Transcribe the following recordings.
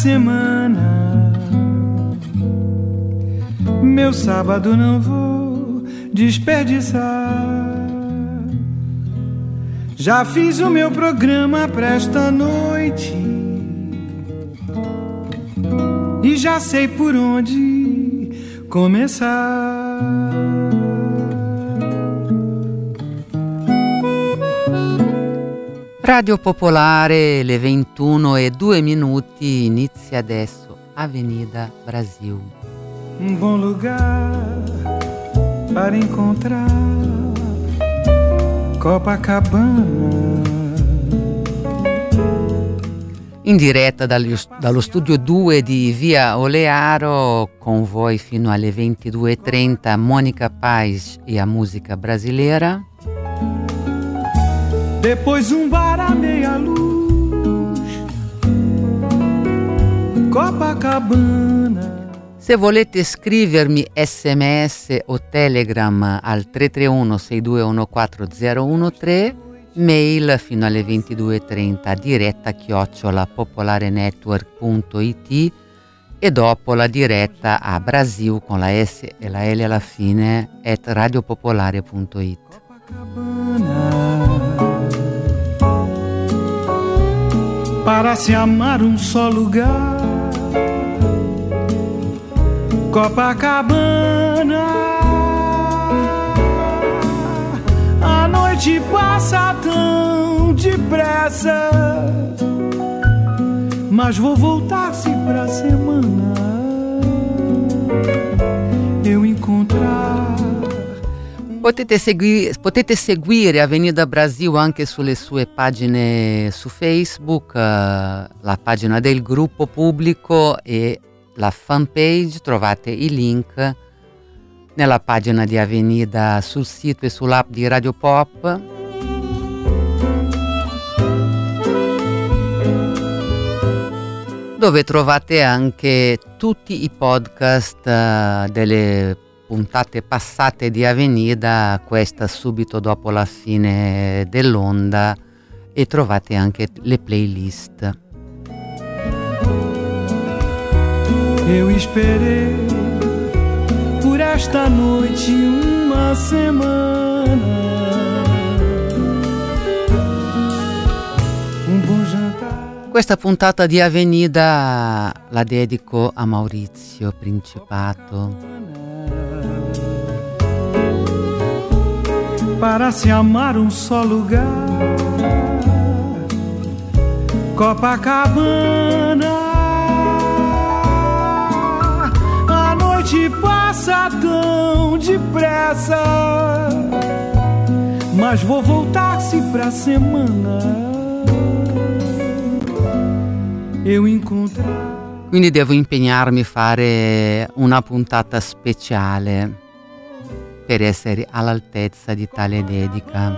semana, meu sábado não vou desperdiçar. Já fiz o meu programa pra esta noite e já sei por onde começar. Radio Popolare, le 21 e 2 minuti, inizia adesso Avenida Brasil. Um bom lugar para encontrar Copacabana. In diretta dallo studio 2 di Via Olearo, con voi fino alle 22.30 Monica Paz e a musica brasileira. Depois um bar à meia luz, Copacabana. Se volete scrivermi sms o telegram al 331 6214013, mail fino alle 22.30 diretta chiocciola popolarenetwork.it e dopo la diretta a Brasil con la S e la L alla fine at radiopopolare.it. Para se amar um só lugar, Copacabana. A noite passa tão depressa, mas vou voltar-se pra semana. Eu encontrar. Potete, segui- potete seguire Avenida Brasil anche sulle sue pagine su Facebook, eh, la pagina del gruppo pubblico e la fanpage, trovate i link nella pagina di Avenida sul sito e sull'app di Radio Pop. dove trovate anche tutti i podcast eh, delle puntate passate di Avenida, questa subito dopo la fine dell'onda e trovate anche le playlist. Eu esperei por esta noite uma semana. Um bom jantar. Questa puntata di Avenida la dedico a Maurizio Principato. Para se amar um só lugar. Copacabana. A noite passa tão depressa. Mas vou voltar-se pra semana. Eu encontrar. Quindi devo impegnarmi a fare una puntata speciale per essere all'altezza di tale dedica.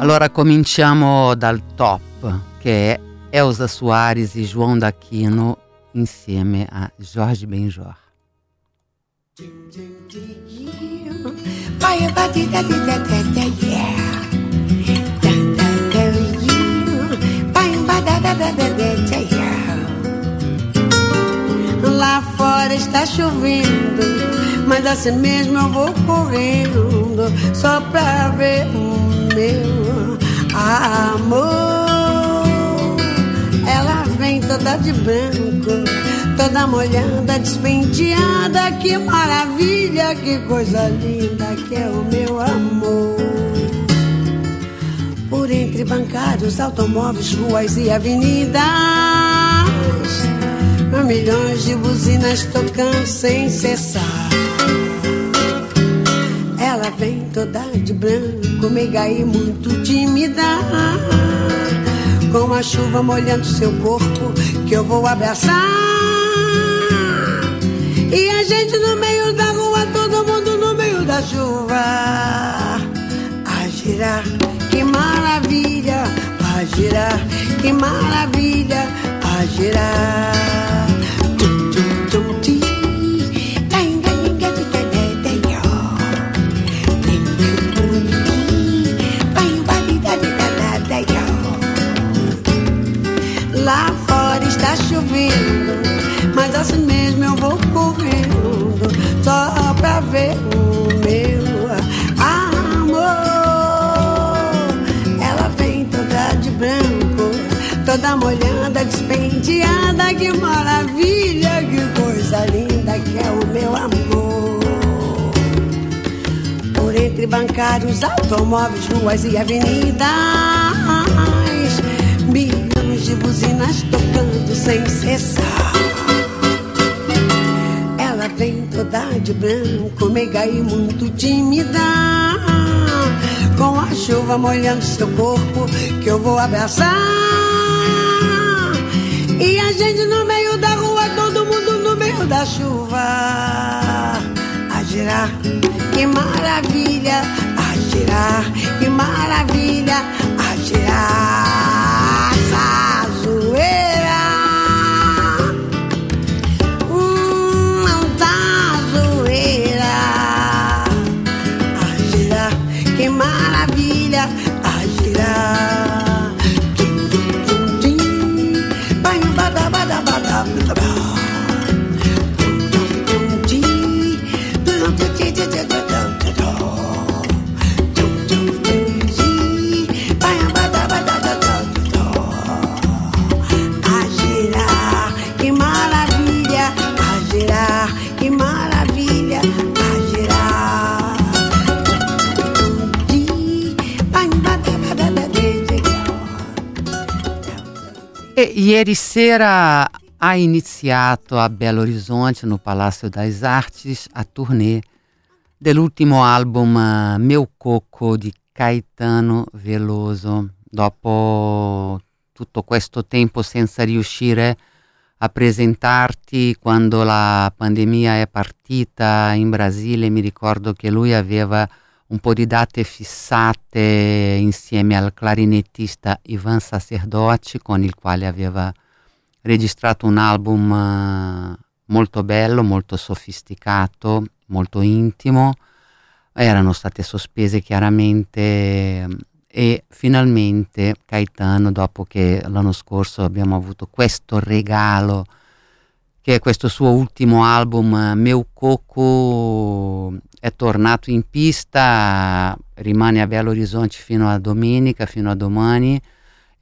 Allora cominciamo dal top, che è Elsa Soares e João D'Aquino insieme a Jorge Benjor. Lá fora está chovendo, mas assim mesmo eu vou correndo só pra ver o meu amor. Ela vem toda de branco, toda molhada, despenteada. Que maravilha, que coisa linda que é o meu amor. Por entre bancários, automóveis, ruas e avenidas. Milhões de buzinas tocando sem cessar. Ela vem toda de branco, meiga e muito tímida. Com a chuva molhando seu corpo, que eu vou abraçar. E a gente no meio da rua, todo mundo no meio da chuva. A girar, que maravilha. A girar, que maravilha. exagerar. Despenteada. Que maravilha, que coisa linda que é o meu amor. Por entre bancários, automóveis, ruas e avenidas milhões de buzinas tocando sem cessar. Ela vem toda de branco, meiga e muito tímida. Com a chuva molhando seu corpo, que eu vou abraçar. Da chuva. A girar, que maravilha. A girar, que maravilha. A girar E ieri sera ha iniziato a Belo Horizonte, no Palazzo das Artes, a turnê dell'ultimo album eh, Meu Coco di Caetano Veloso. Dopo tutto questo tempo senza riuscire a presentarti, quando la pandemia è partita in Brasile, mi ricordo che lui aveva un po' di date fissate insieme al clarinettista Ivan Sacerdoci, con il quale aveva registrato un album eh, molto bello, molto sofisticato, molto intimo. Erano state sospese chiaramente eh, e finalmente Caetano, dopo che l'anno scorso abbiamo avuto questo regalo, che è questo suo ultimo album, eh, Meu Coco, è tornato in pista, rimane a Belo Horizonte fino a domenica, fino a domani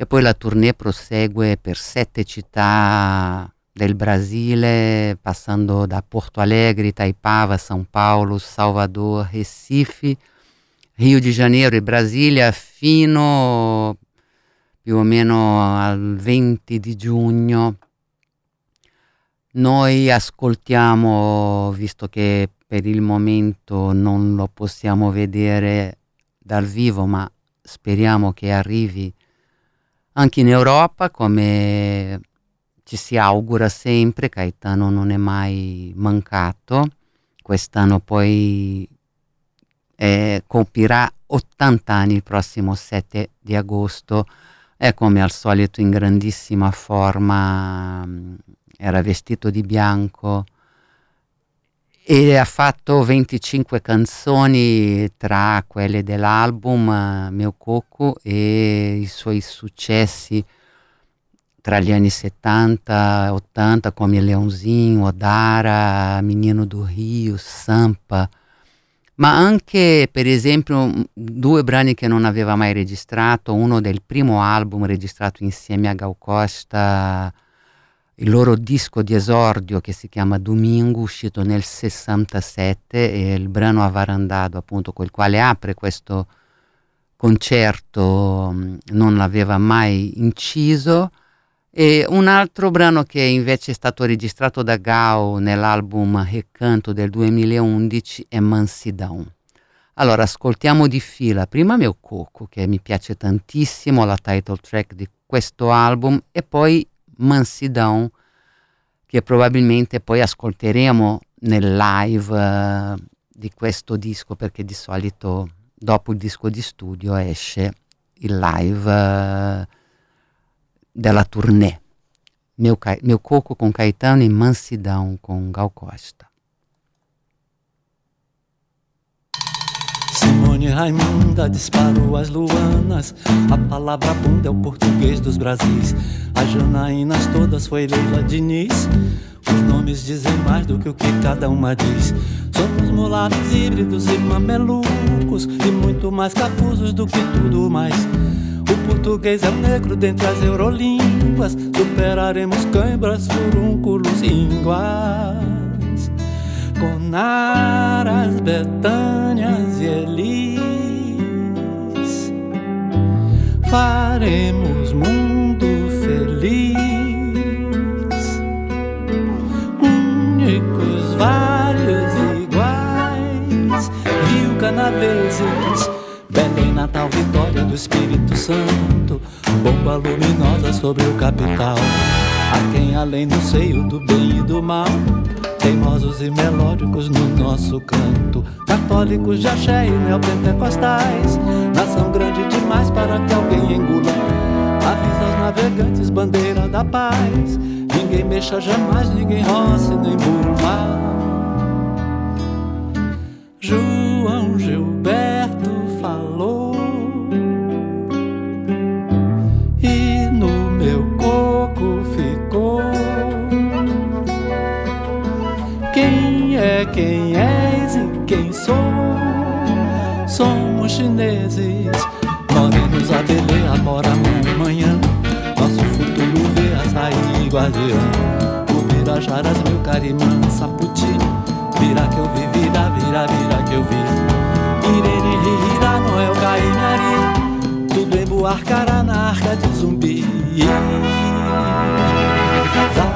e poi la tournée prosegue per sette città del Brasile, passando da Porto Alegre, Itaipava, São Paulo, Salvador, Recife, Rio de Janeiro e Brasilia fino più o meno al 20 di giugno. Noi ascoltiamo, visto che per il momento non lo possiamo vedere dal vivo, ma speriamo che arrivi anche in Europa come ci si augura sempre, Caetano non è mai mancato, quest'anno poi eh, compirà 80 anni il prossimo 7 di agosto, è come al solito in grandissima forma, era vestito di bianco e ha fatto 25 canzoni tra quelle dell'album uh, Mio Coco e i suoi successi tra gli anni 70 e 80 come Leãozinho, Odara, Menino do Rio, Sampa, ma anche per esempio due brani che non aveva mai registrato, uno del primo album registrato insieme a Gal Costa, il loro disco di esordio che si chiama Domingo, uscito nel 67 e il brano Avarandado appunto col quale apre questo concerto non l'aveva mai inciso e un altro brano che invece è stato registrato da Gao nell'album Recanto del 2011 è Mansidão. Allora ascoltiamo di fila prima Mio Coco che mi piace tantissimo, la title track di questo album e poi Mansidão che probabilmente poi ascolteremo nel live uh, di questo disco perché di solito dopo il disco di studio esce il live uh, della tournée. Meu, meu Coco com Caetano e Mansidão com Gal Costa. Raimunda disparou as luanas. A palavra bunda é o português dos Brasis. As Janaínas todas foi Leila Diniz. Os nomes dizem mais do que o que cada uma diz. Somos mulatos híbridos e mamelucos. E muito mais cafusos do que tudo mais. O português é negro dentre as eurolínguas. Superaremos cãibras, furúnculos, ínguas. Conaras, Betânias e Elis. Faremos mundo feliz. Únicos, vários iguais. Rio Canaveses Belém, Natal, Vitória do Espírito Santo, bomba luminosa sobre o capital. A quem além do seio do bem e do mal, teimosos e melódicos no nosso canto. Católicos de axé e neopentecostais, nação grande demais para que alguém engula. Avisa aos navegantes, bandeira da paz. Ninguém mexa jamais, ninguém roce nem burma. João Gilberto morenos a beleia, mora amanhã. Nosso futuro vê a sair guardião. Ubirajaras, meu carimã, saputi. Vira que eu vi, vira, vira, vira que eu vi. Irene, Rira, Noel, Cainari. Tudo em Buarcará, na arca de zumbi. João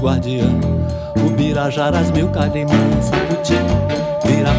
guardiã. O Birajara, as mil carimbas, saputi, vira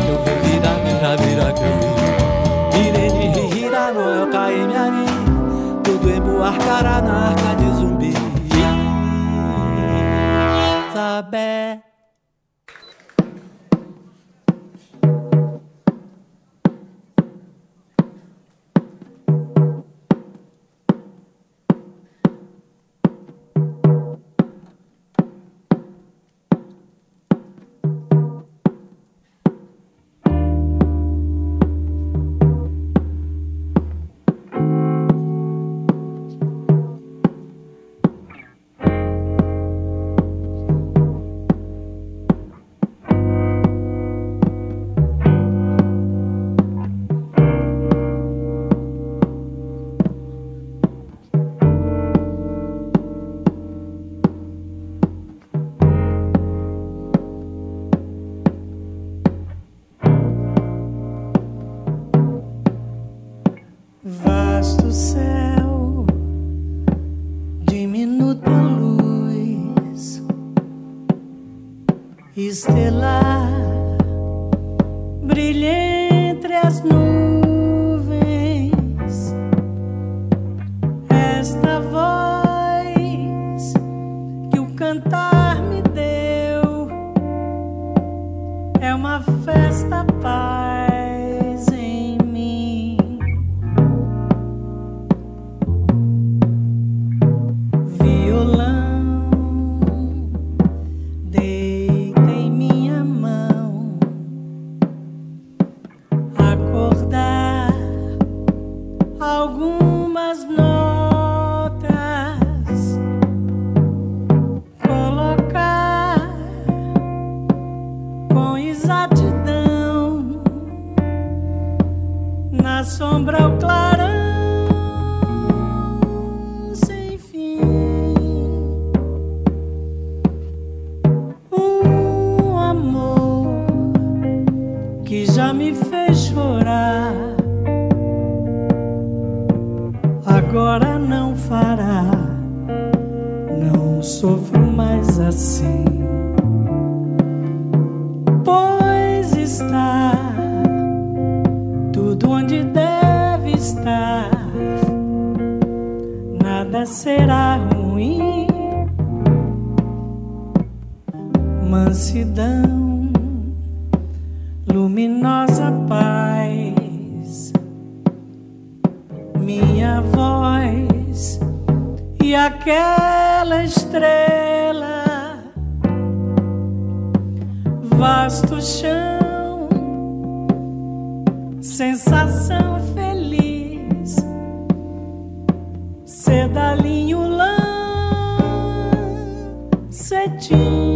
still I já me fez chorar, agora não fará. Não sofro mais assim pois está tudo onde deve estar. Nada será ruim. Mansidão, luminosa paz, minha voz e aquela estrela. Vasto chão, sensação feliz, sedalinho lã, cetim.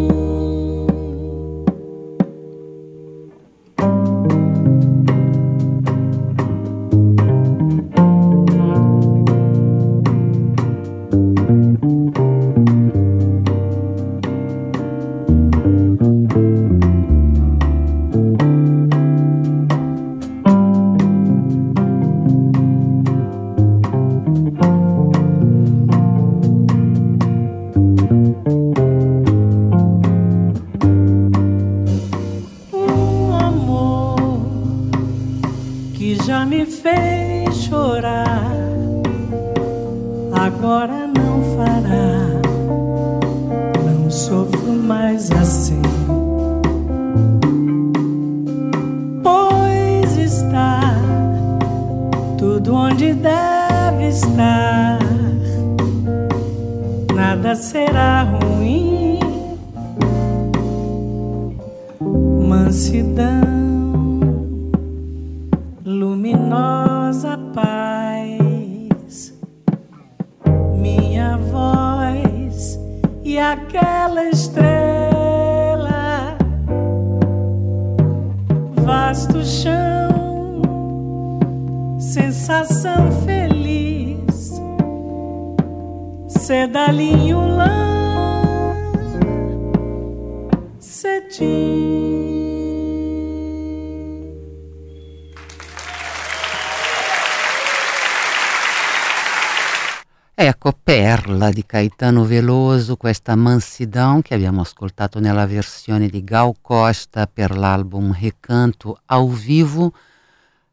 Perla di Caetano Veloso, questa Mansidão che abbiamo ascoltato nella versione di Gal Costa per l'album Recanto ao vivo.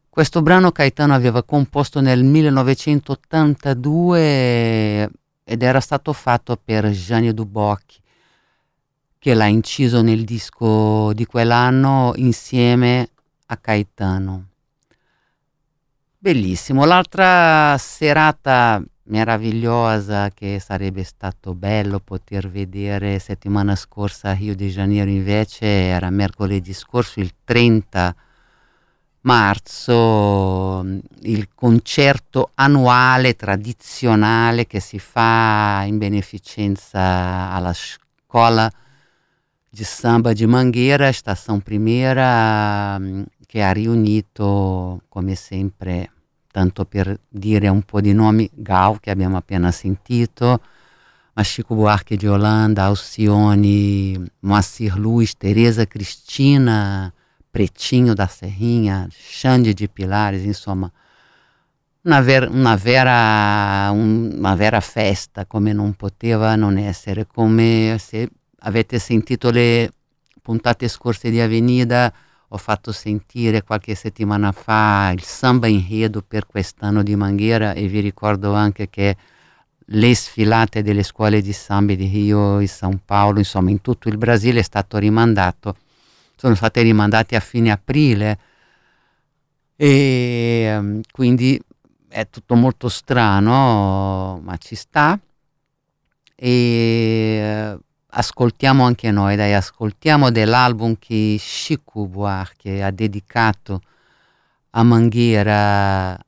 Questo brano Caetano aveva composto nel 1982 ed era stato fatto per Gianni Duboc, che l'ha inciso nel disco di quell'anno insieme a Caetano. Bellissimo. L'altra serata meravigliosa che sarebbe stato bello poter vedere settimana scorsa a Rio de Janeiro invece era mercoledì scorso il 30 marzo il concerto annuale tradizionale che si fa in beneficenza alla scuola di samba di Mangueira, Estação Primeira, che ha riunito come sempre tanto per dire un po' di nomi, Gal, che abbiamo appena sentito, ma Chico Buarque de Holanda, Alcione, Moacir Luz, Tereza Cristina, Pretinho da Serrinha, Xande de Pilares, insomma, una, ver- una, vera, un- una vera festa, come non poteva non essere, come se avete sentito le puntate scorse di Avenida, ho fatto sentire qualche settimana fa il samba enredo per quest'anno di Manghera e vi ricordo anche che le sfilate delle scuole di samba di Rio e São Paulo, insomma in tutto il Brasile è stato rimandato, sono state rimandate a fine aprile. E um, quindi è tutto molto strano, ma ci sta. E ascoltiamo anche noi, dai, ascoltiamo dell'album che Chico Buarque ha dedicato a Manghera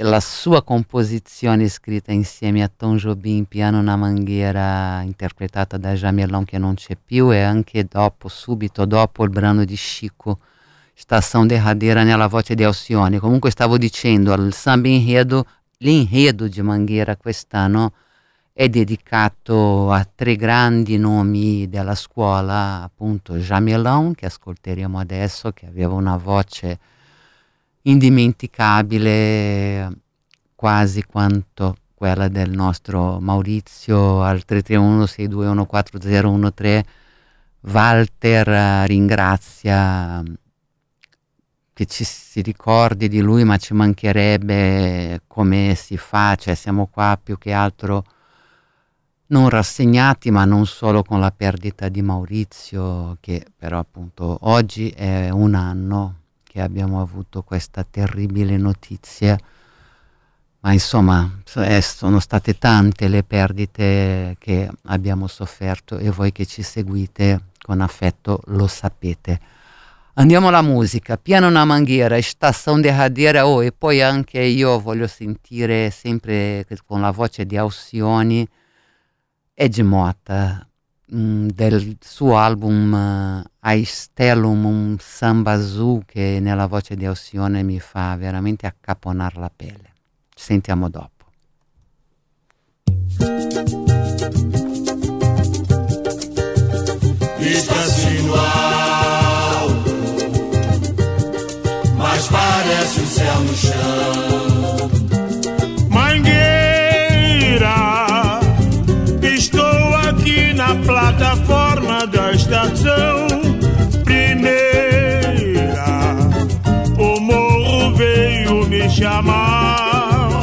la sua composizione scritta insieme a Tom Jobim, piano una Manghera interpretata da Jamelon che non c'è più e anche dopo, subito dopo il brano di Chico, Stação Derradeira nella voce di Alcione. Comunque stavo dicendo, al samba inredo, l'inredo di Manghera quest'anno è dedicato a tre grandi nomi della scuola, appunto Jamelon, che ascolteremo adesso, che aveva una voce indimenticabile quasi quanto quella del nostro Maurizio al 331-621-4013. Walter ringrazia che ci si ricordi di lui, ma ci mancherebbe come si fa, cioè siamo qua più che altro non rassegnati, ma non solo con la perdita di Maurizio, che però appunto oggi è un anno che abbiamo avuto questa terribile notizia, ma insomma eh, sono state tante le perdite che abbiamo sofferto e voi che ci seguite con affetto lo sapete. Andiamo alla musica, piano una manghiera, stazione derradeira, oh, e poi anche io voglio sentire sempre con la voce di Alcioni Ed Mota, mm, del suo album uh, Aistelum, un samba azul che nella voce di Alcione mi fa veramente accaponar la pelle. Ci sentiamo dopo. Está-se no alto, mas parece o céu no chão. Chamar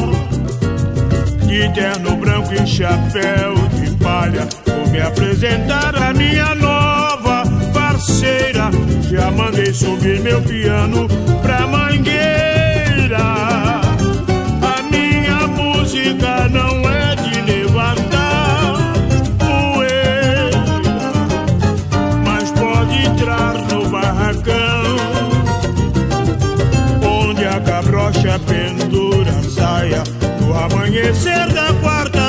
de terno branco e chapéu de palha. Vou me apresentar a minha nova parceira. Já mandei subir meu piano pra mangueira. A minha música não amanhecer da quarta-feira.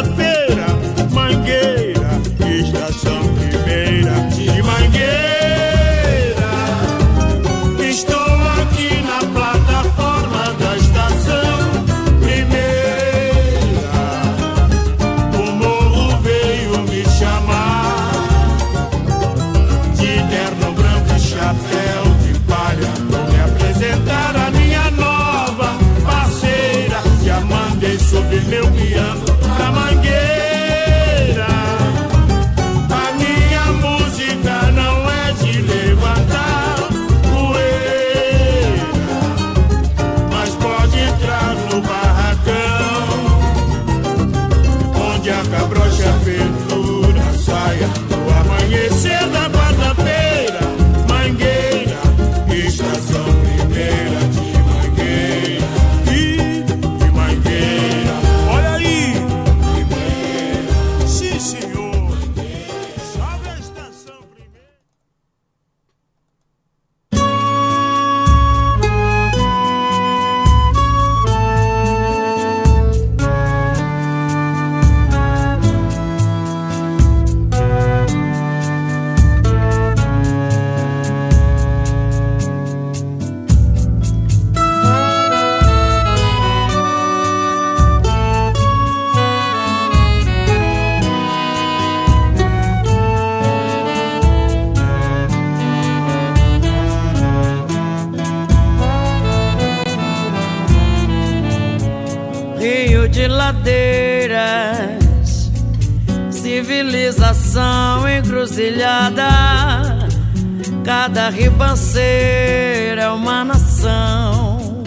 Cada ribanceira é uma nação.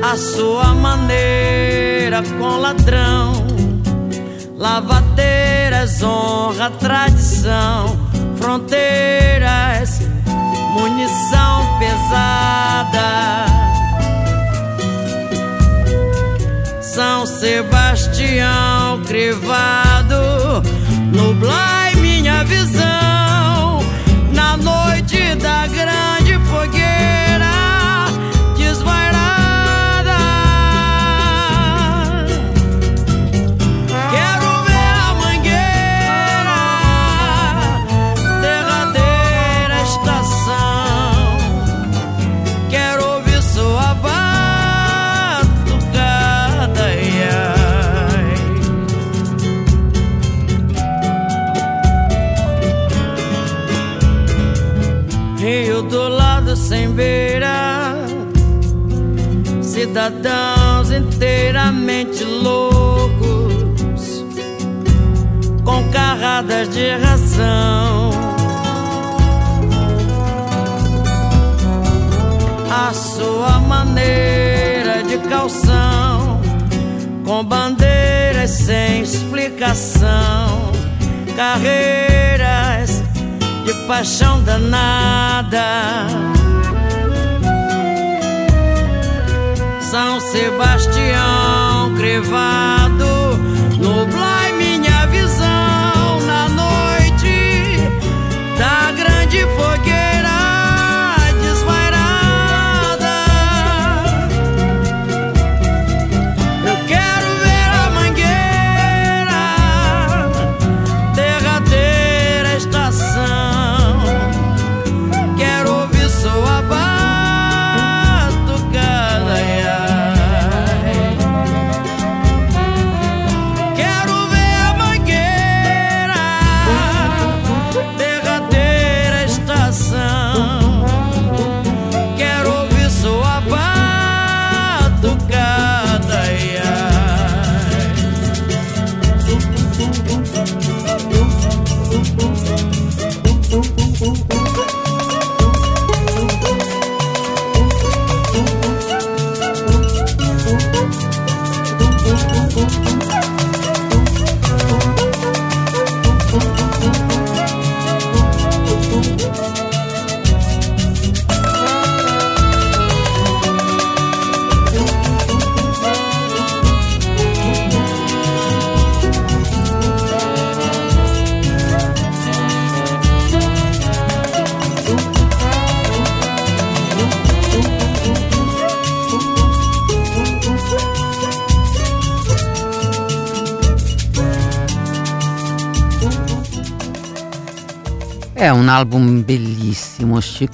A sua maneira com ladrão, lavadeiras, honra, tradição, fronteiras munição pesada. São Sebastião crivado, nublai minha na noite da grande fogueira. sem cidadãos inteiramente loucos, com carradas de ração. A sua maneira de calção, com bandeiras sem explicação, carreiras de paixão danada. São Sebastião crevado, nublai minha visão na noite da grande fogueira.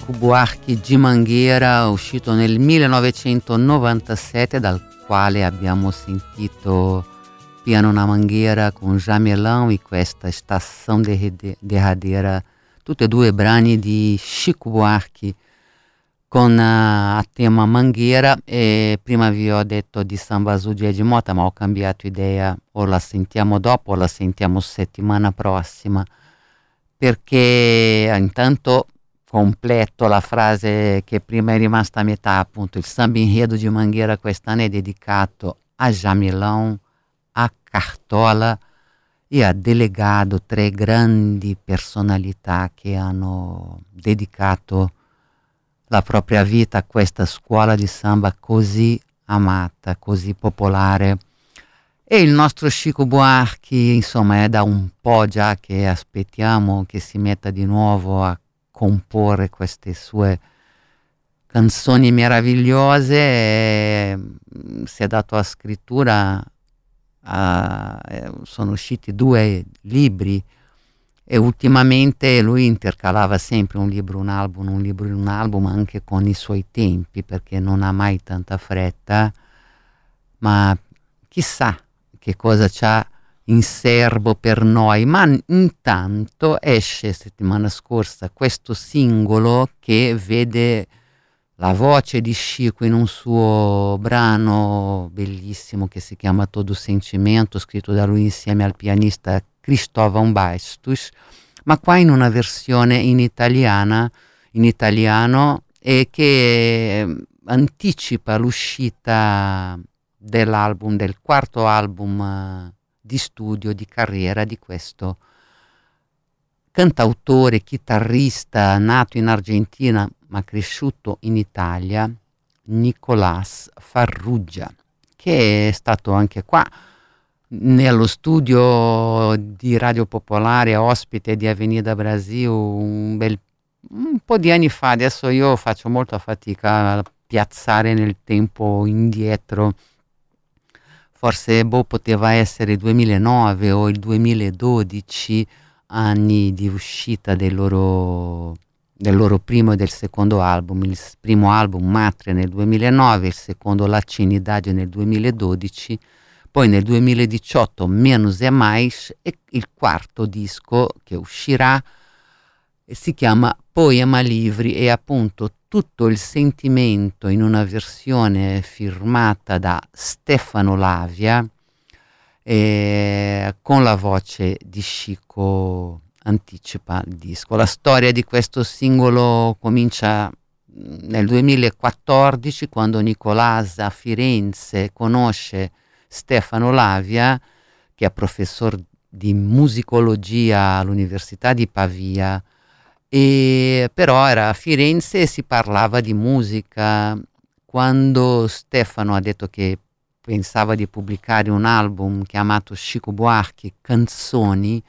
Chico Buarchi di Manghera, uscito nel 1997, dal quale abbiamo sentito Piano na Mangueira con Jamelão e questa Stazione Derradeira, tutti e due brani di Chico Buarchi con uh, a tema Mangueira e prima vi ho detto di Samba Azul di Mota ma ho cambiato idea, o la sentiamo dopo o la sentiamo settimana prossima. Perché intanto completo la frase che prima è rimasta a metà, appunto il samba enredo di Mangueira quest'anno è dedicato a Jamilão, a Cartola e a Delegado, tre grandi personalità che hanno dedicato la propria vita a questa scuola di samba così amata, così popolare. E il nostro Chico Buarchi, insomma, è da un po' già che aspettiamo che si metta di nuovo a comporre queste sue canzoni meravigliose. E mm, si è dato a scrittura, a, eh, sono usciti due libri e ultimamente lui intercalava sempre un libro, un album, un libro, un album anche con i suoi tempi perché non ha mai tanta fretta, ma chissà che cosa c'ha in serbo per noi, ma intanto esce settimana scorsa questo singolo che vede la voce di Chico in un suo brano bellissimo che si chiama Todo Sentimento, scritto da lui insieme al pianista Cristóvão Bastos, ma qua in una versione in italiana, in italiano, e che anticipa l'uscita dell'album, del quarto album eh, di studio, di carriera di questo cantautore, chitarrista nato in Argentina ma cresciuto in Italia, Nicolás Farrugia, che è stato anche qua nello studio di Radio Popolare, ospite di Avenida Brasil, un, bel, un po' di anni fa. Adesso io faccio molta fatica a piazzare nel tempo indietro. Forse boh, poteva essere il 2009 o il 2012, anni di uscita dei loro del loro primo e del secondo album, il primo album Matria nel 2009, il secondo La Cinidade nel 2012, poi nel 2018 Menos e Mais e il quarto disco che uscirà si chiama Poema Livri e appunto tutto il sentimento in una versione firmata da Stefano Lavia eh, con la voce di Chico anticipa il disco. La storia di questo singolo comincia mm, nel 2014 quando Nicolasa a Firenze conosce Stefano Lavia che è professore di musicologia all'Università di Pavia e però era a Firenze e si parlava di musica quando Stefano ha detto che pensava di pubblicare un album chiamato Chico Buarchi Canzoni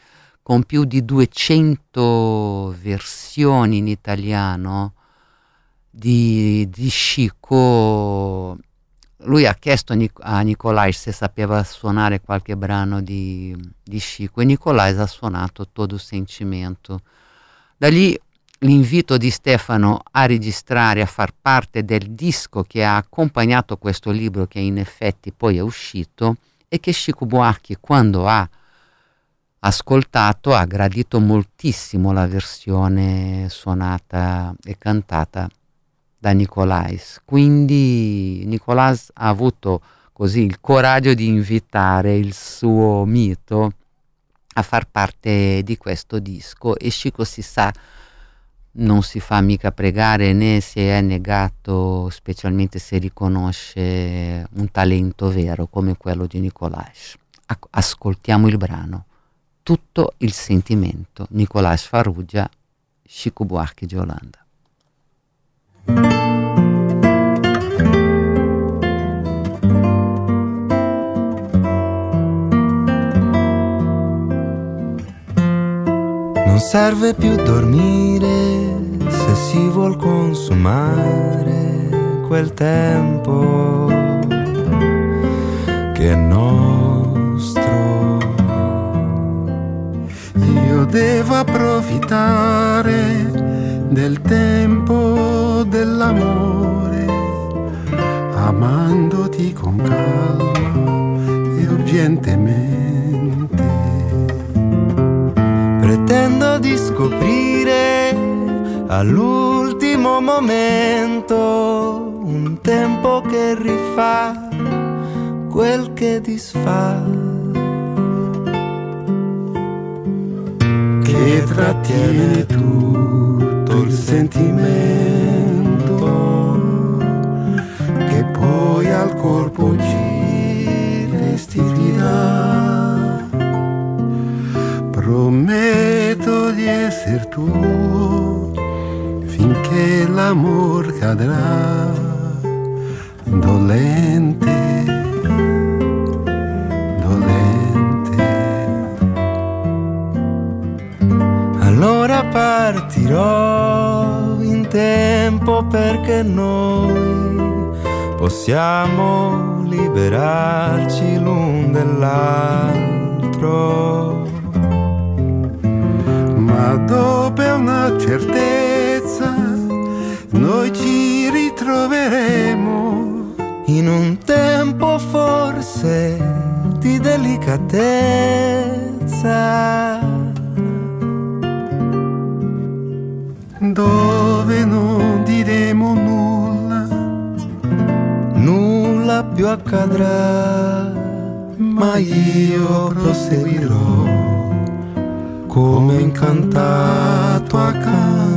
con più di 200 versioni in italiano di, di Chico. Lui ha chiesto a Nicolai se sapeva suonare qualche brano di, di Chico e Nicolai ha suonato Todo Sentimento. Da lì l'invito di Stefano a registrare, a far parte del disco che ha accompagnato questo libro che in effetti poi è uscito e che Chico Buarchi quando ha ascoltato ha gradito moltissimo la versione suonata e cantata da Nicolais. Quindi Nicolais ha avuto così il coraggio di invitare il suo mito a far parte di questo disco e Chico si sa non si fa mica pregare né si è negato specialmente se riconosce un talento vero come quello di Nicolais. Ascoltiamo il brano tutto il sentimento. Nicolás Farrugia, Chico Buarque de Holanda. Non serve più dormire se si vuol consumare quel tempo che è nostro io devo approfittare del tempo dell'amore, amandoti con calma e urgentemente. Pretendo di scoprire all'ultimo momento un tempo che rifà quel che disfa che trattiene tutto il sentimento che poi al corpo ci restituirà. Essere tuo finché l'amor cadrà dolente Allora partirò in tempo perché noi possiamo liberarci l'un dell'altro ma dopo una certezza noi ci ritroveremo in un tempo forse di delicatezza. Dove non diremo nulla nulla più accadrà ma io proseguirò. Como encantar tua casa.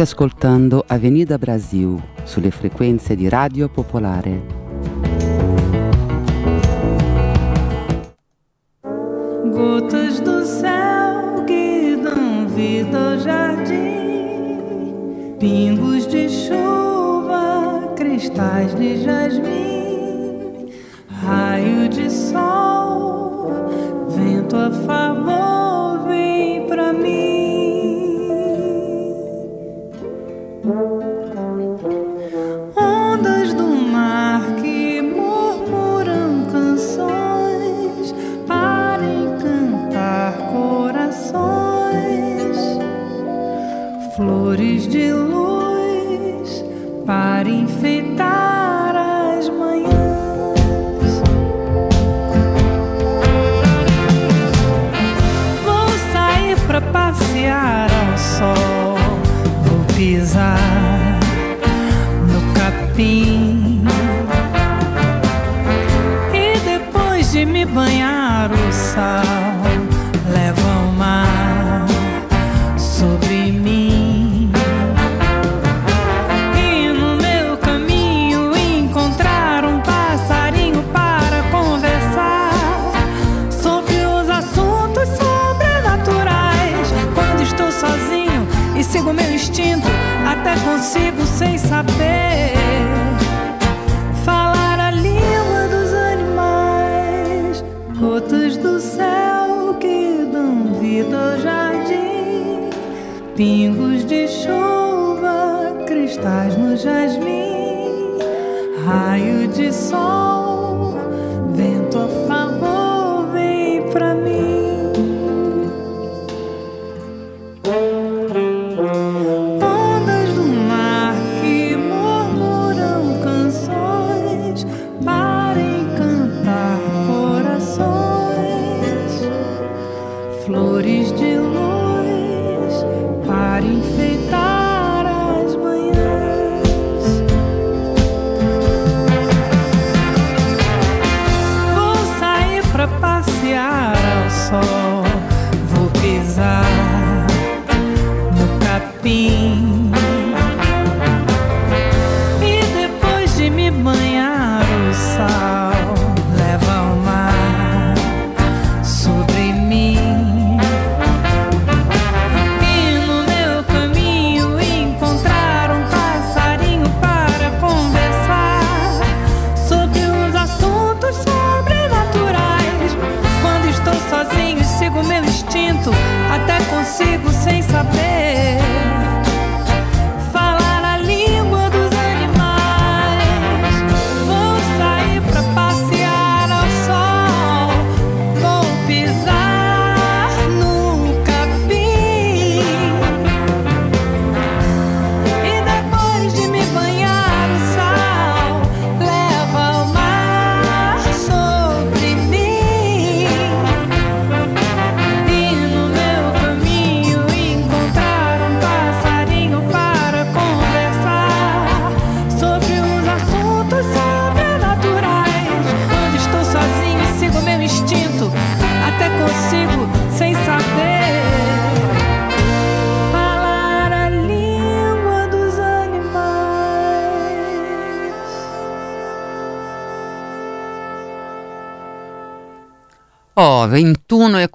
State ascoltando Avenida Brasil sulle frequenze di Radio Popolare.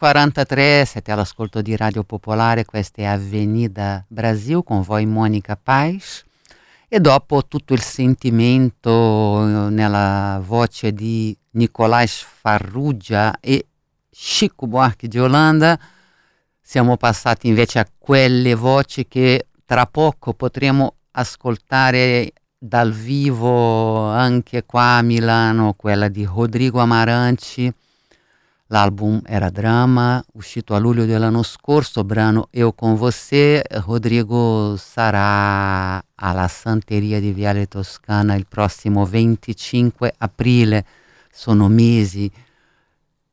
43, siete all'ascolto di Radio Popolare, questa è Avenida Brasil con voi Monica Paz e dopo tutto il sentimento eh, nella voce di Nicolás Farrugia e Chico Buarque di Olanda, siamo passati invece a quelle voci che tra poco potremo ascoltare dal vivo anche qua a Milano, quella di Rodrigo Amaranti. L'album era Drama, uscito a luglio dell'anno scorso, brano Eu con você. Rodrigo sarà alla Santeria di Viale Toscana il prossimo 25 aprile. Sono mesi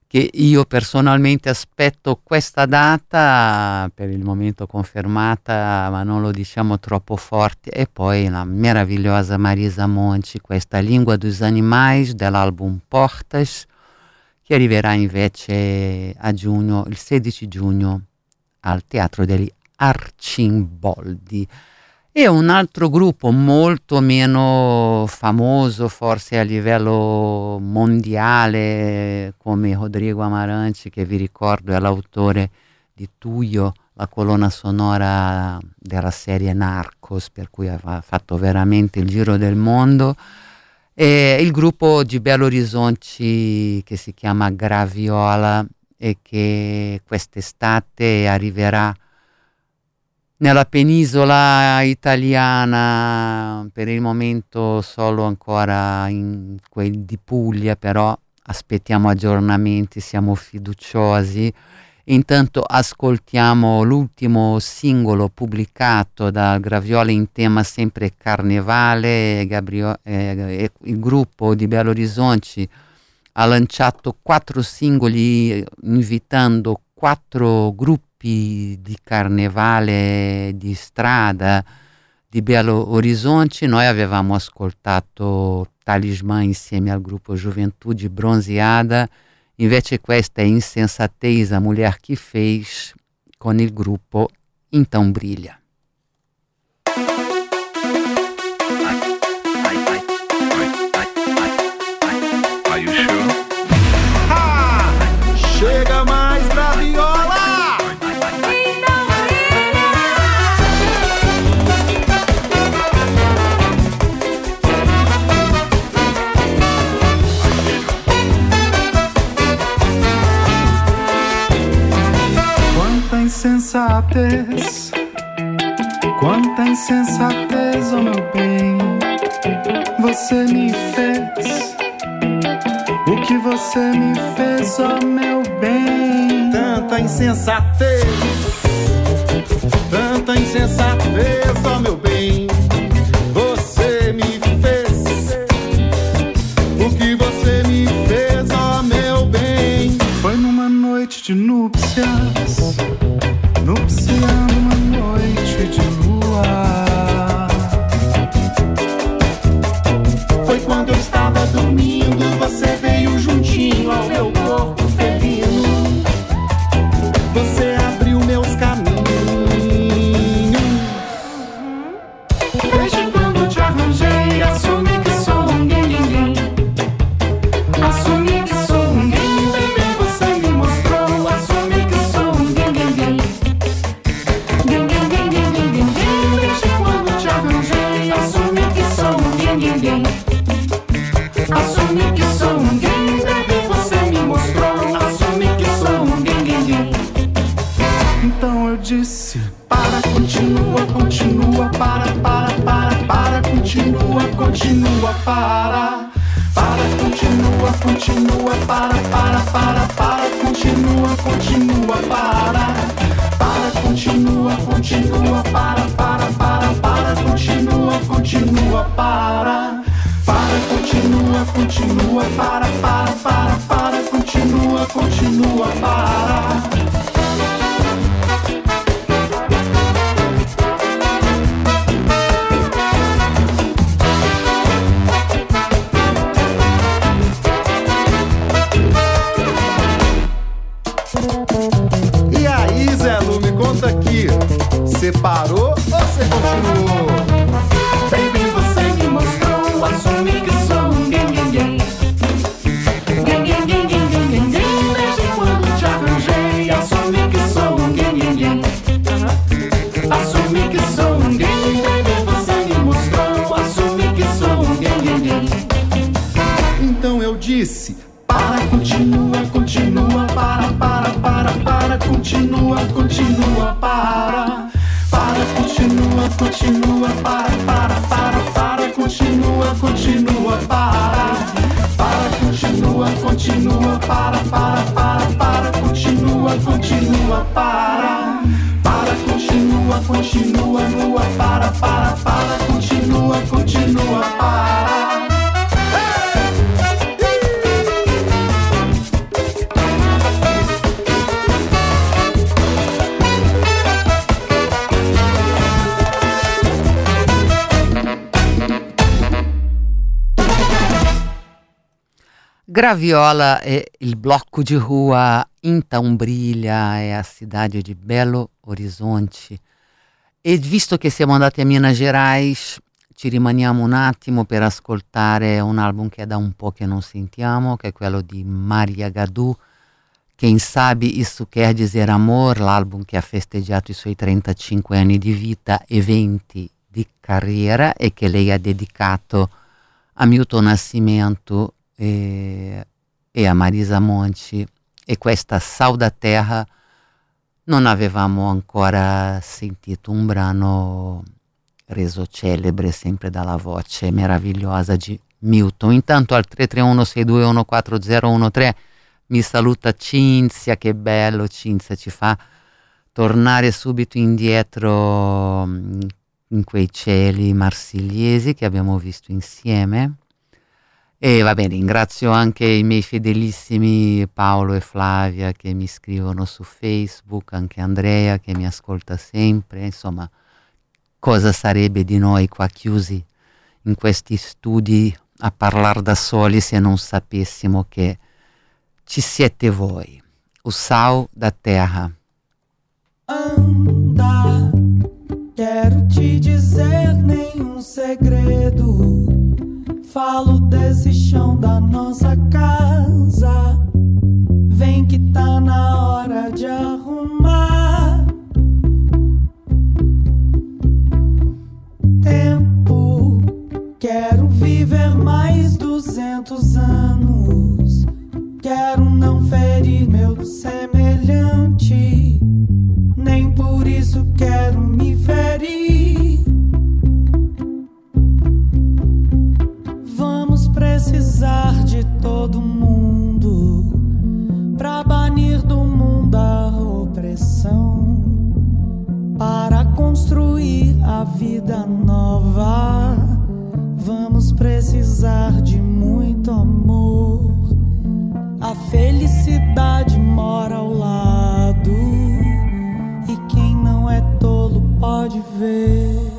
che io personalmente aspetto questa data, per il momento confermata, ma non lo diciamo troppo forte. E poi la meravigliosa Marisa Monti, questa Lingua dos Animais dell'album Portas che arriverà invece a giugno, il 16 giugno, al Teatro degli Arcimboldi. E un altro gruppo molto meno famoso, forse a livello mondiale, come Rodrigo Amaranti, che vi ricordo è l'autore di Tuyo, la colonna sonora della serie Narcos, per cui ha fatto veramente il giro del mondo. E il gruppo di Belo Horizonte che si chiama Graviola e che quest'estate arriverà nella penisola italiana, per il momento solo ancora in quel di Puglia, però aspettiamo aggiornamenti, siamo fiduciosi. Intanto ascoltiamo l'ultimo singolo pubblicato da Graviola in tema sempre carnevale. Gabrio- eh, il gruppo di Belo Horizonte ha lanciato quattro singoli invitando quattro gruppi di carnevale di strada di Belo Horizonte. Noi avevamo ascoltato Talismã insieme al gruppo Juventude Bronzeada Invece questa è insensatez a mulher que fez con il gruppo Então Brilha. Insensatez, quanta insensatez, oh meu bem, você me fez. O que você me fez, oh meu bem. Tanta insensatez, tanta insensatez, ó meu bem. Você me fez o que você me fez, ó meu bem. Foi numa noite de núpcias, Graviola è il blocco di rua Então Brilha, è a cidade di Belo Horizonte. E visto che siamo andati a Minas Gerais, ci rimaniamo un attimo per ascoltare un album che è da un po' che non sentiamo, che è quello di Maria Gadu. Quem sabe isso quer dizer amor, l'album che ha festeggiato i suoi 35 anni di vita e 20 di carriera e che lei ha dedicato a Milton Nascimento e, e a Marisa Monte e questa Sal da Terra non avevamo ancora sentito un brano reso celebre sempre dalla voce meravigliosa di Milton. Intanto al 331-621-4013 mi saluta Cinzia, che bello Cinzia, ci fa tornare subito indietro mm, in quei cieli marsigliesi che abbiamo visto insieme. E va bene, ringrazio anche i miei fedelissimi Paolo e Flavia che mi scrivono su Facebook, anche Andrea che mi ascolta sempre, insomma, cosa sarebbe di noi qua chiusi in questi studi a parlare da soli se non sapessimo che ci siete voi, o sal da terra. Anda, quero te dizer nenhum segredo. Falo desse chão da nossa casa. Vem que tá na hora de arrumar. Tempo, quero viver mais duzentos anos. Quero não ferir meu semelhante, nem por isso quero me ferir. Precisar de todo mundo pra banir do mundo a opressão, para construir a vida nova. Vamos precisar de muito amor. A felicidade mora ao lado. E quem não é tolo pode ver.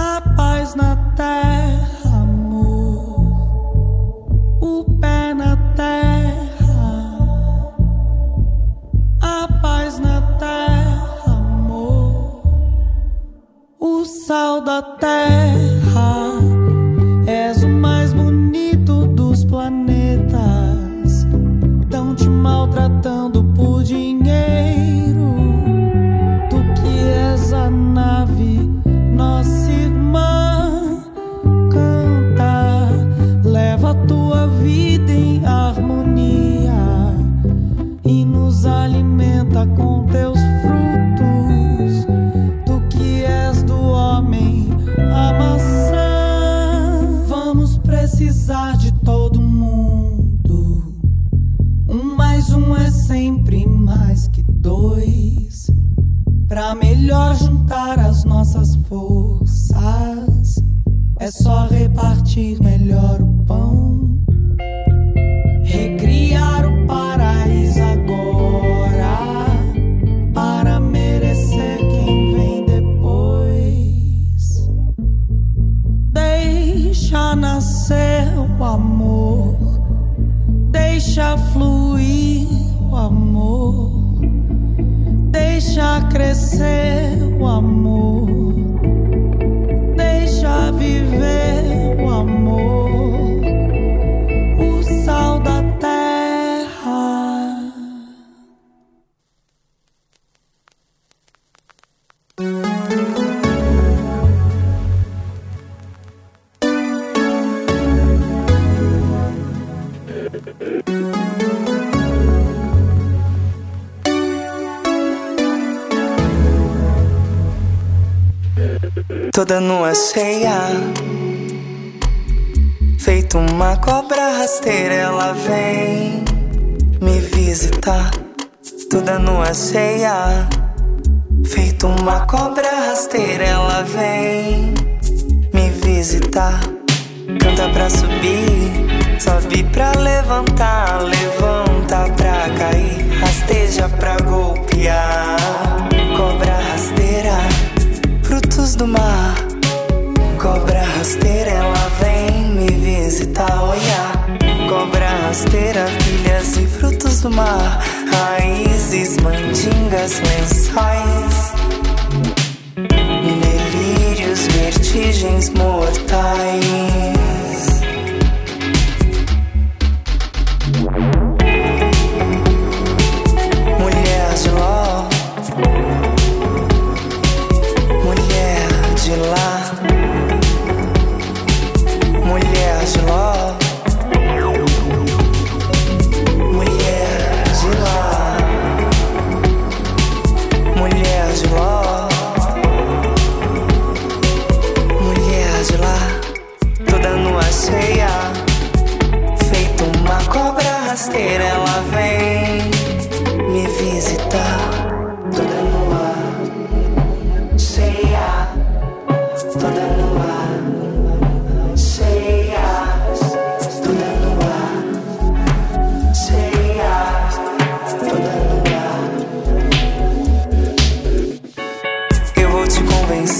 A paz na terra, amor. O pé na terra. A paz na terra, amor. O sal da terra. És o mais bonito dos planetas. Tão te maltratando por dinheiro. Com teus frutos. Tu que és do homem a maçã. Vamos precisar de todo mundo. Um mais um é sempre mais que dois. Pra melhor juntar as nossas forças, é só repartir melhor o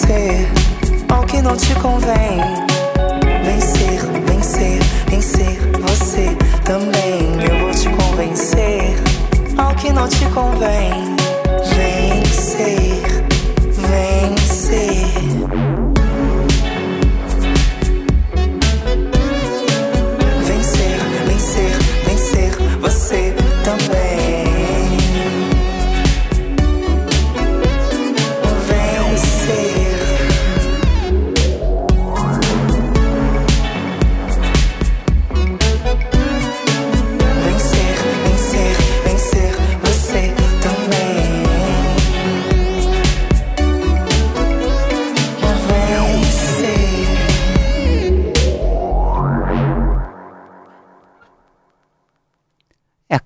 convencer ao que não te convém. Vencer, vencer, vencer você. Vem, eu vou te convencer ao que não te convém. Vem ser,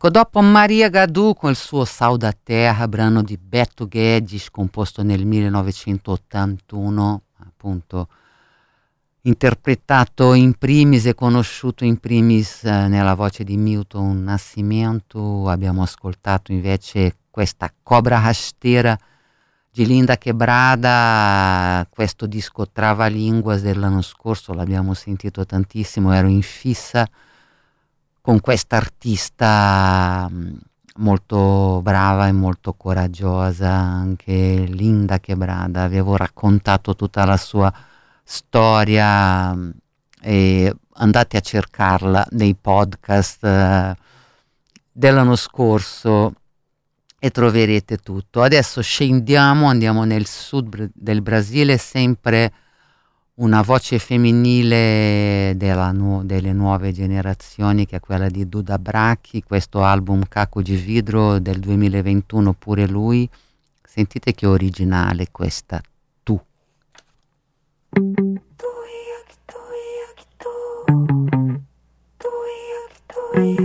Ecco, dopo Maria Gadu con il suo Sal da Terra, brano di Beto Guedes, composto nel 1981, appunto interpretato in primis e conosciuto in primis eh, nella voce di Milton Nascimento, abbiamo ascoltato invece questa Cobra Rasteira di Linda Quebrada, questo disco Travalinguas dell'anno scorso, l'abbiamo sentito tantissimo, ero in fissa con questa artista mh, molto brava e molto coraggiosa, anche Linda Quebrada, avevo raccontato tutta la sua storia mh, e andate a cercarla nei podcast eh, dell'anno scorso e troverete tutto. Adesso scendiamo, andiamo nel sud del Brasile, sempre una voce femminile nu- delle nuove generazioni che è quella di Duda Bracchi, questo album Caco di Vidro del 2021 pure lui. Sentite che originale questa tu. Pipa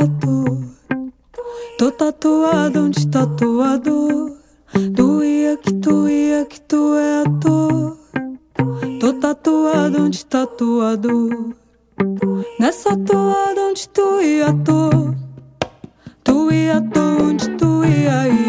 tu é tu Tô tatuado onde tatuador Tu ia que tu ia que tu é tu Tô tatuado onde tatuador Nessa toada onde tu ia tô Tu ia tô onde tu ia ia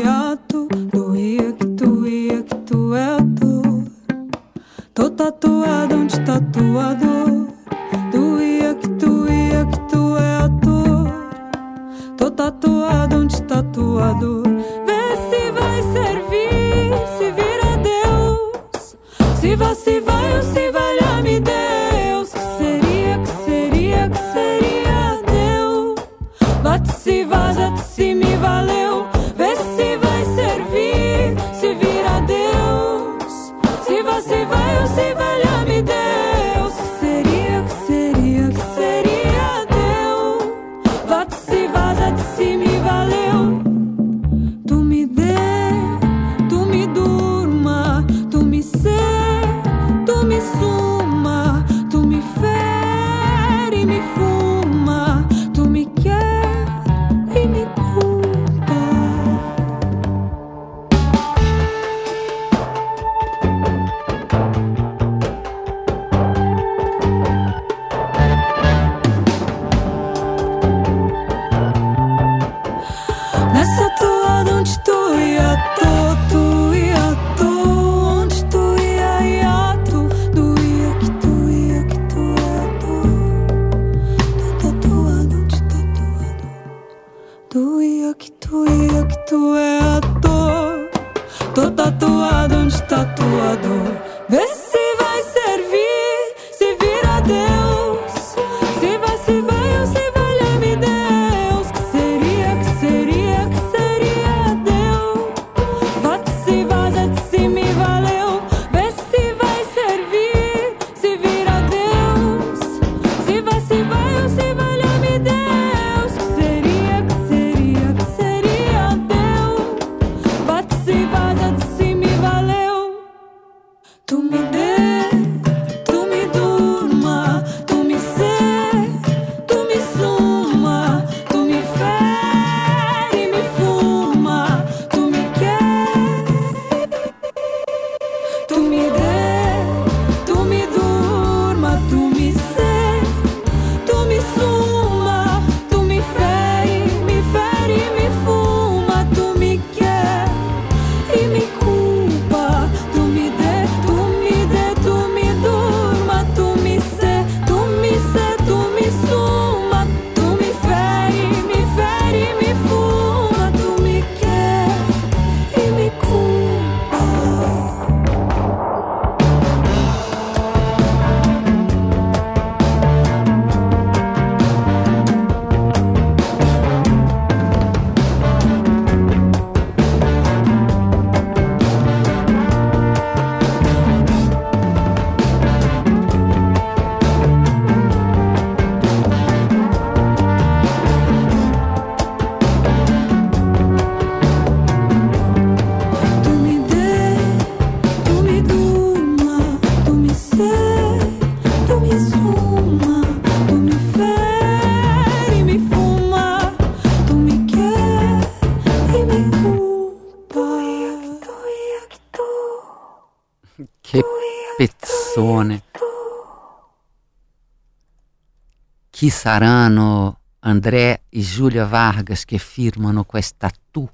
Chi saranno André e Giulia Vargas che firmano questa tu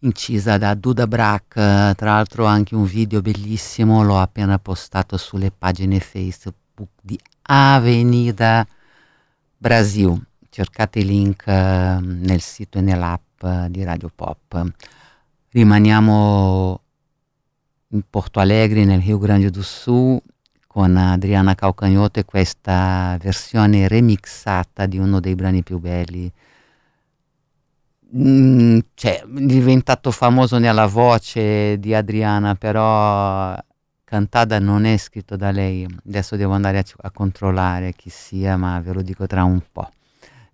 incisa da Duda Brack, tra l'altro anche un video bellissimo, l'ho appena postato sulle pagine Facebook di Avenida Brasil. Cercate il link uh, nel sito e nell'app uh, di Radio Pop. Rimaniamo in Porto Alegre, nel Rio Grande do Sul, con Adriana Calcagnoto e questa versione remixata di uno dei brani più belli. Mm, cioè, diventato famoso nella voce di Adriana, però cantata non è scritto da lei. Adesso devo andare a, a controllare chi sia, ma ve lo dico tra un po'.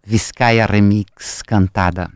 Vizcaya Remix cantada.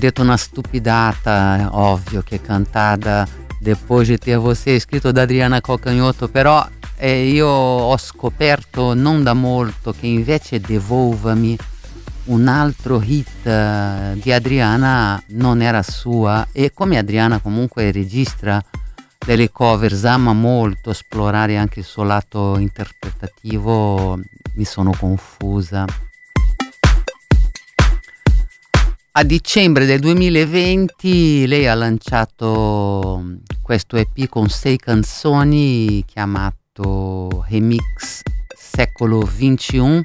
Detto una stupidata, ovvio che cantata dopo di ter você scritto da Adriana Cocagnotto, però eh, io ho scoperto non da molto che invece Devolvami un altro hit uh, di Adriana non era sua e come Adriana comunque registra delle covers, ama molto esplorare anche il suo lato interpretativo, mi sono confusa. A dicembre del 2020 lei ha lanciato questo EP con sei canzoni chiamato Remix Secolo 21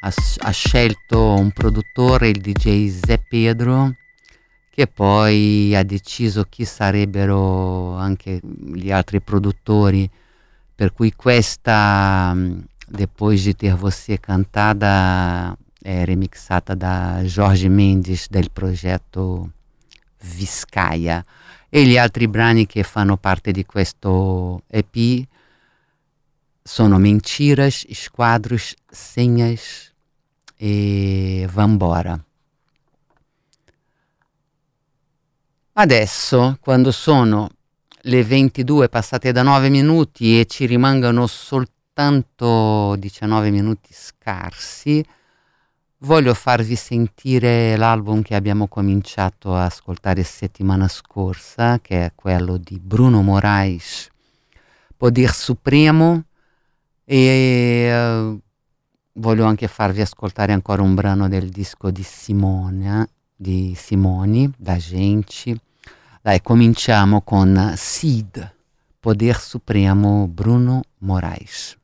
ha, ha scelto un produttore, il DJ Zé Pedro, che poi ha deciso chi sarebbero anche gli altri produttori, per cui questa, Depois de ter você cantada, è remixata da Jorge Mendes del progetto Viscaia e gli altri brani che fanno parte di questo EP sono Mentiras, Esquadros, Senhas, e vambora. Adesso, quando sono le 22 passate da 9 minuti e ci rimangono soltanto 19 minuti scarsi, voglio farvi sentire l'album che abbiamo cominciato a ascoltare settimana scorsa, che è quello di Bruno Moraes, Poder Supremo, e uh, voglio anche farvi ascoltare ancora un brano del disco di Simone, di Simoni, da Gente. Dai, cominciamo con Sid, Poder Supremo Bruno Moraes.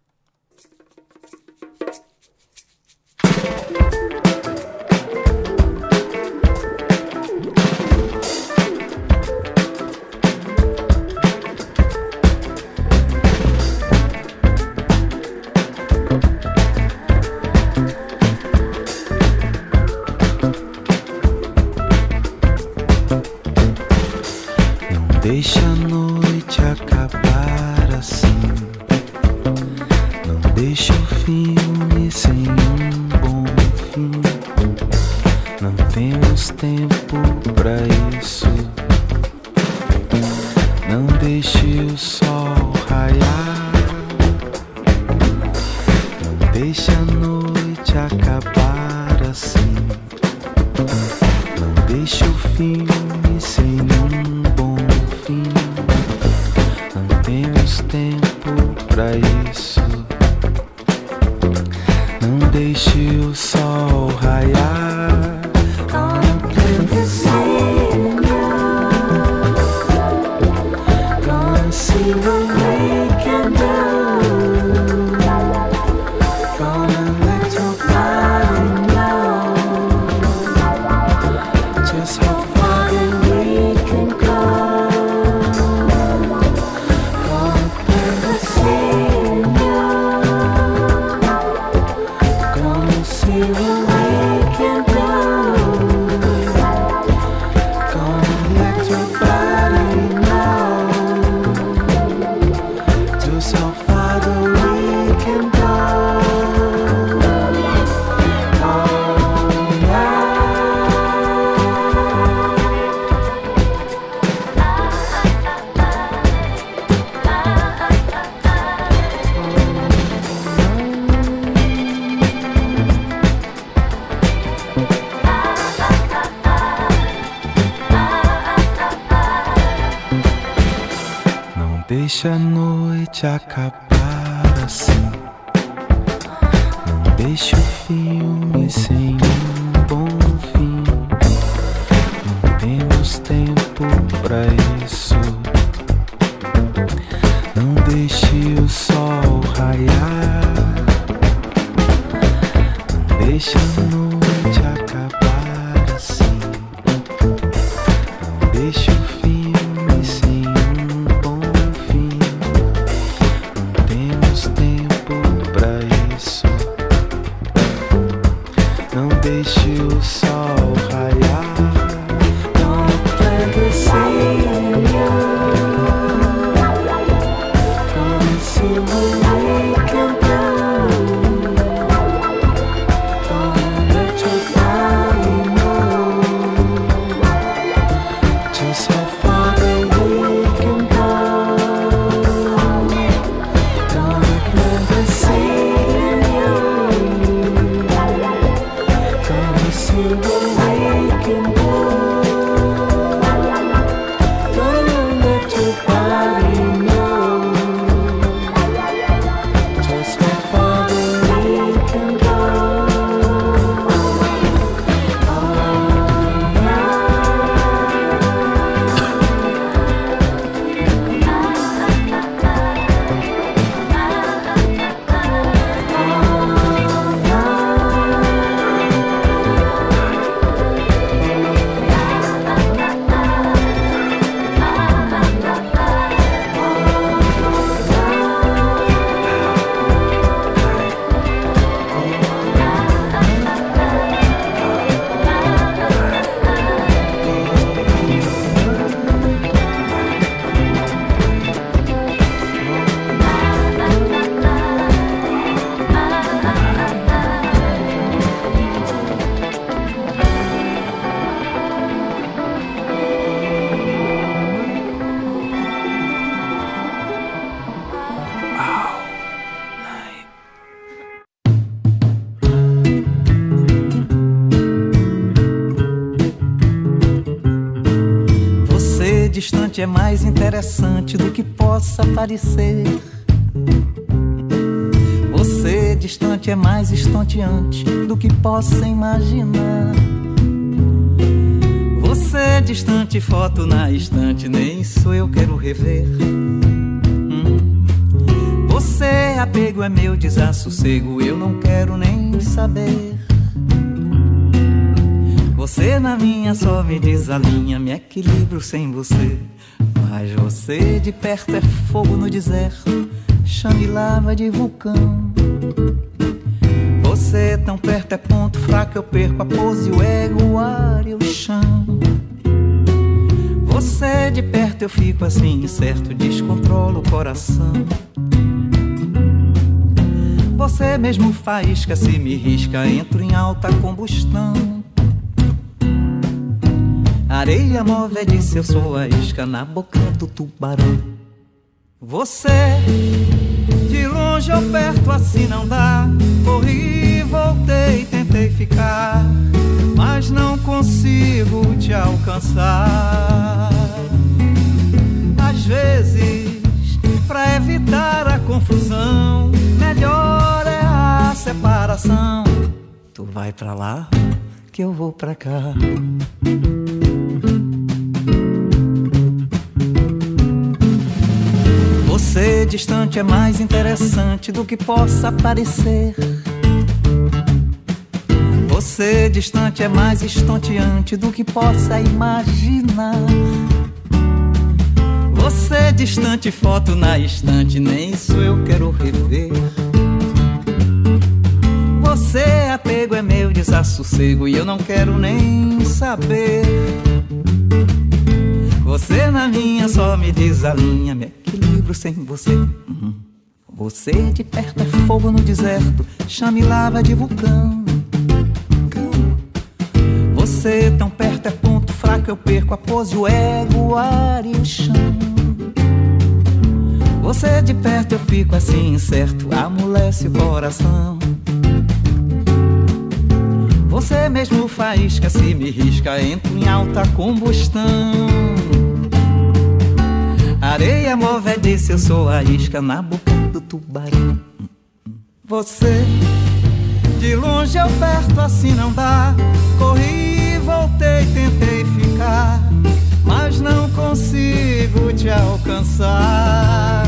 Deixa a noite acabar assim. Não deixa o filme sem um bom fim. Não temos tempo pra isso. Distante é mais interessante do que possa parecer. Você distante é mais estonteante do que possa imaginar. Você distante, foto na estante, nem isso eu quero rever. Hum. Você apego é meu desassossego, eu não quero nem saber. Você na minha só me desalinha, me equilibro sem você. Você de perto é fogo no deserto, chame lava de vulcão. Você tão perto é ponto fraco, eu perco a pose, o ego, o ar e o chão. Você de perto eu fico assim, certo, descontrolo o coração. Você mesmo faísca, se me risca, entro em alta combustão. Areia move disse eu sou a isca na boca do tubarão. Você, de longe ou perto assim não dá. Corri, voltei, tentei ficar, mas não consigo te alcançar. Às vezes, pra evitar a confusão, melhor é a separação. Tu vai pra lá, que eu vou pra cá. Você distante é mais interessante do que possa parecer. Você distante é mais estonteante do que possa imaginar. Você distante, foto na estante, nem isso eu quero rever. Você apego é meu desassossego e eu não quero nem saber. Você na minha só me desalinha, me equilibro sem você. Você de perto é fogo no deserto, chame lava de vulcão. Você tão perto é ponto fraco, eu perco a pose, o ego, o ar e o chão. Você de perto eu fico assim incerto, amolece o coração. Você mesmo faísca, se me risca, entro em alta combustão. Areia movediça, eu sou a isca na boca do tubarão. Você, de longe ou perto, assim não dá. Corri, voltei, tentei ficar, mas não consigo te alcançar.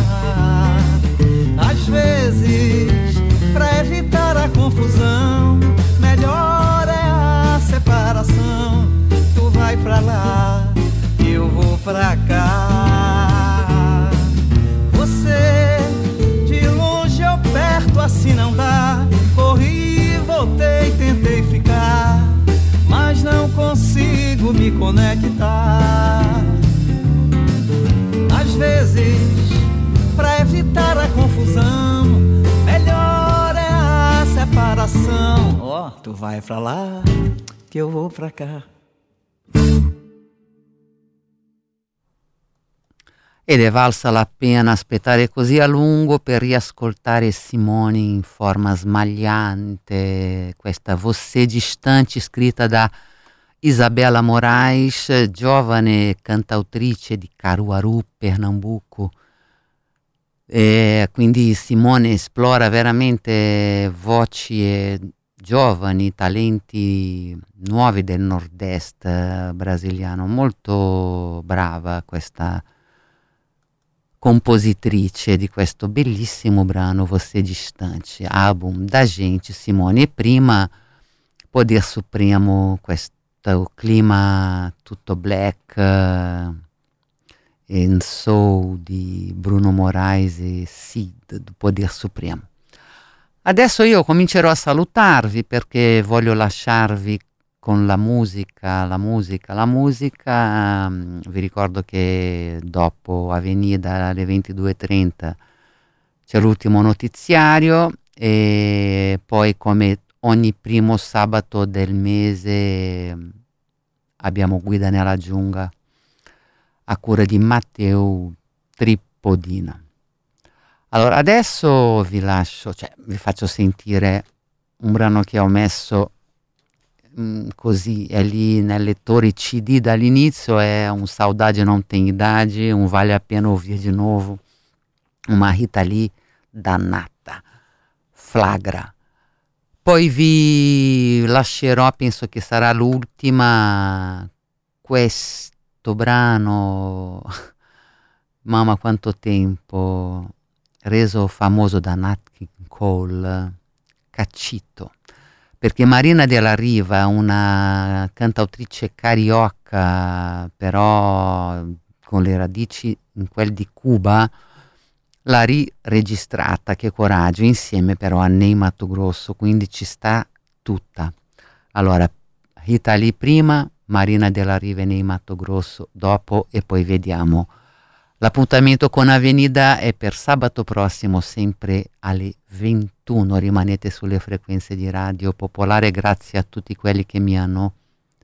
Às vezes, pra evitar a confusão, melhor é a separação. Tu vai pra lá, eu vou pra cá. Assim não dá. Corri, voltei, tentei ficar, mas não consigo me conectar. Às vezes, pra evitar a confusão, melhor é a separação. Ó, oh, tu vai pra lá, que eu vou pra cá. Ed è valsa la pena aspettare così a lungo per riascoltare Simone in forma smagliante, questa voce distante scritta da Isabella Moraes, giovane cantautrice di Caruaru, Pernambuco. E quindi Simone esplora veramente voci giovani, talenti nuovi del nord-est brasiliano. Molto brava questa compositrice di questo bellissimo brano Você Distante, album da gente, Simone. E prima Poder Supremo, questo clima tutto black e soul di Bruno Moraes e Sid, do Poder Supremo. Adesso io comincerò a salutarvi perché voglio lasciarvi con la musica, la musica, la musica. Um, vi ricordo che dopo Avenida alle 22.30 c'è l'ultimo notiziario e poi come ogni primo sabato del mese abbiamo Guida nella giungla a cura di Matteo Trippodina. Allora adesso vi lascio, cioè vi faccio sentire un brano che ho messo hum, così è lì nel lettore CD dall'inizio, è un Saudade não tem idade, un Vale a pena ouvir de novo, uma Rita Lee danata, flagra. Poi vi lascerò, penso che sarà l'ultima, questo brano, mamma quanto tempo, reso famoso da Nat King Cole, Caccito, perché Marina della Riva una cantautrice carioca, però con le radici in quel di Cuba, l'ha riregistrata, che coraggio, insieme però a Ney Mato Grosso, quindi ci sta tutta. Allora, Rita Lee prima, Marina della Riva e Ney Mato Grosso dopo e poi vediamo. L'appuntamento con Avenida è per sabato prossimo, sempre alle 21. Rimanete sulle frequenze di Radio Popolare. Grazie a tutti quelli che mi hanno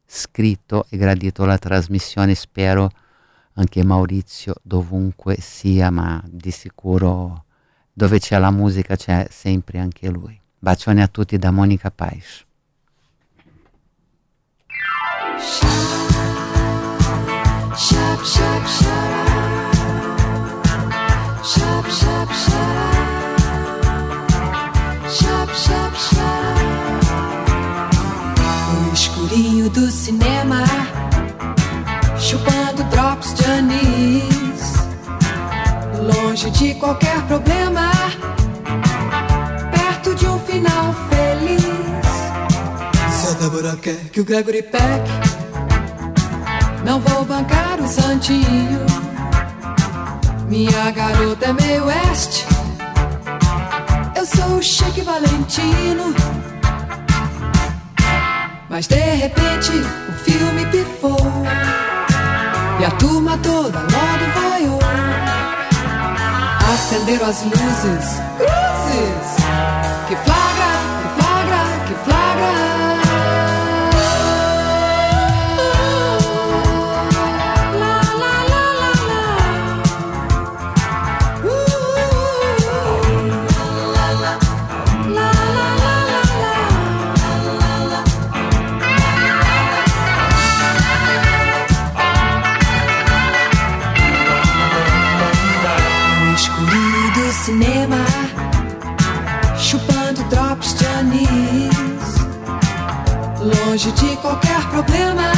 scritto e gradito la trasmissione. Spero anche Maurizio dovunque sia, ma di sicuro dove c'è la musica c'è sempre anche lui. Bacioni a tutti da Monica Pais. Shop, shop, Shop, shop, Shop, shop, No escurinho do cinema, chupando drops de anis, longe de qualquer problema, perto de um final feliz. Se a Débora quer que o Gregory Peck, não vou bancar o santinho. Minha garota é meio oeste. O Chique Valentino. Mas de repente o filme pifou. E a turma toda logo vaiou. Acenderam as luzes, cruzes. Que flagra, longe de qualquer problema,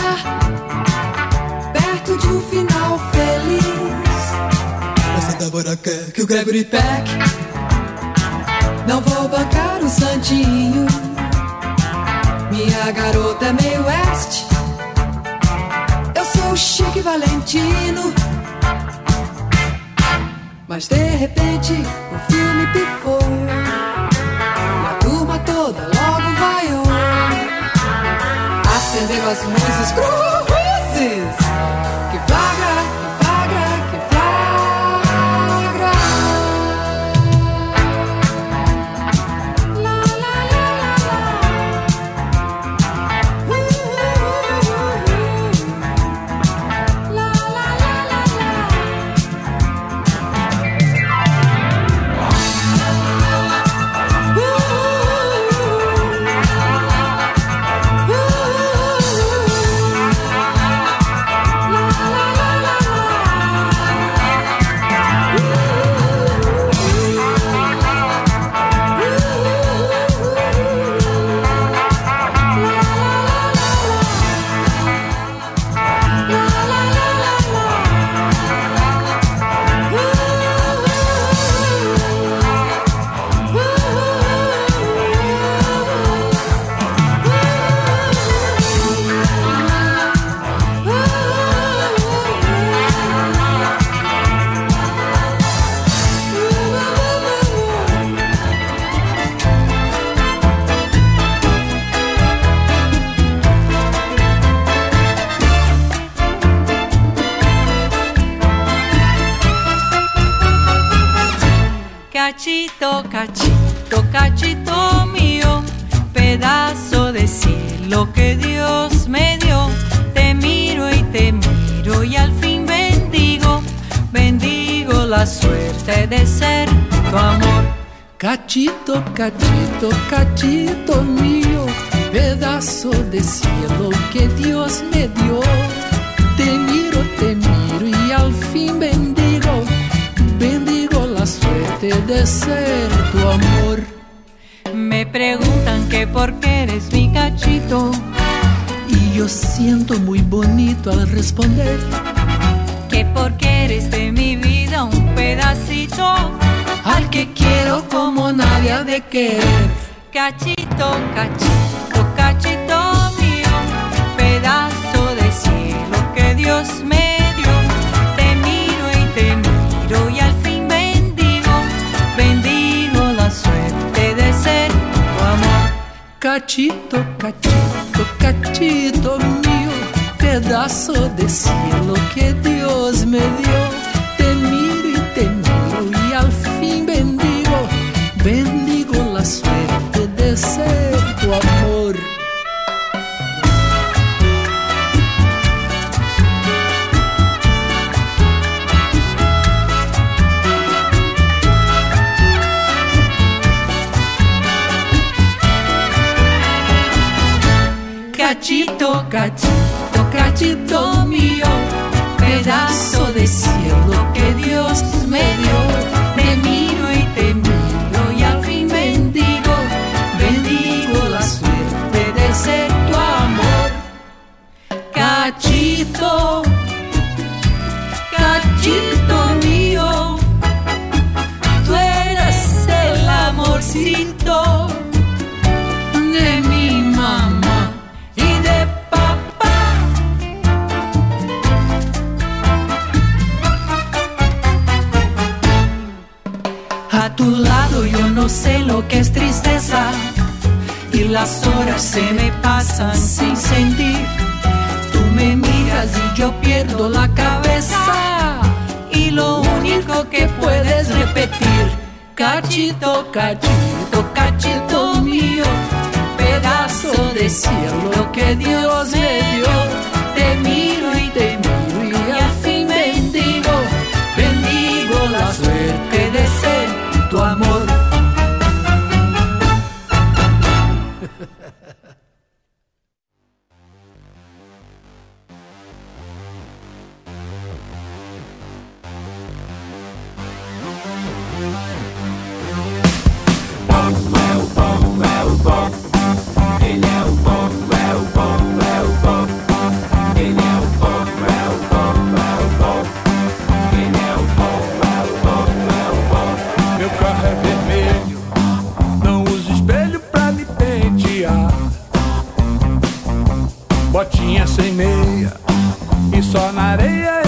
perto de um final feliz. Mas a Débora quer que o Gregory Peck não vou bancar o santinho. Minha garota é meio oeste. Eu sou o Chique Valentino. Mas de repente o filme pifou. E a turma toda as luzes, cruzes. Cachito, cachito, mío, pedazo de cielo que Dios me dio. Te miro, te miro y al fin bendigo, bendigo la suerte de ser tu amor. Me preguntan que por qué eres mi cachito. Y yo siento muy bonito al responder que porque eres de mi vida un pedacito al que quiero como nadie ha de querer. Cachito, cachito, cachito mío, pedazo de cielo que Dios me dio. Te miro y te miro y al fin bendigo, bendigo la suerte de ser tu amor. Cachito, cachito, cachito mío, pedazo de cielo que Dios me dio. Cachito mío, pedazo de cielo que Dios me dio. A tu lado yo no sé lo que es tristeza y las horas se me pasan sin sentir. Tú me miras y yo pierdo la cabeza y lo único que puedes repetir, cachito, cachito, cachito mío, pedazo de cielo que Dios me dio. Te miro y te sem meia e só na areia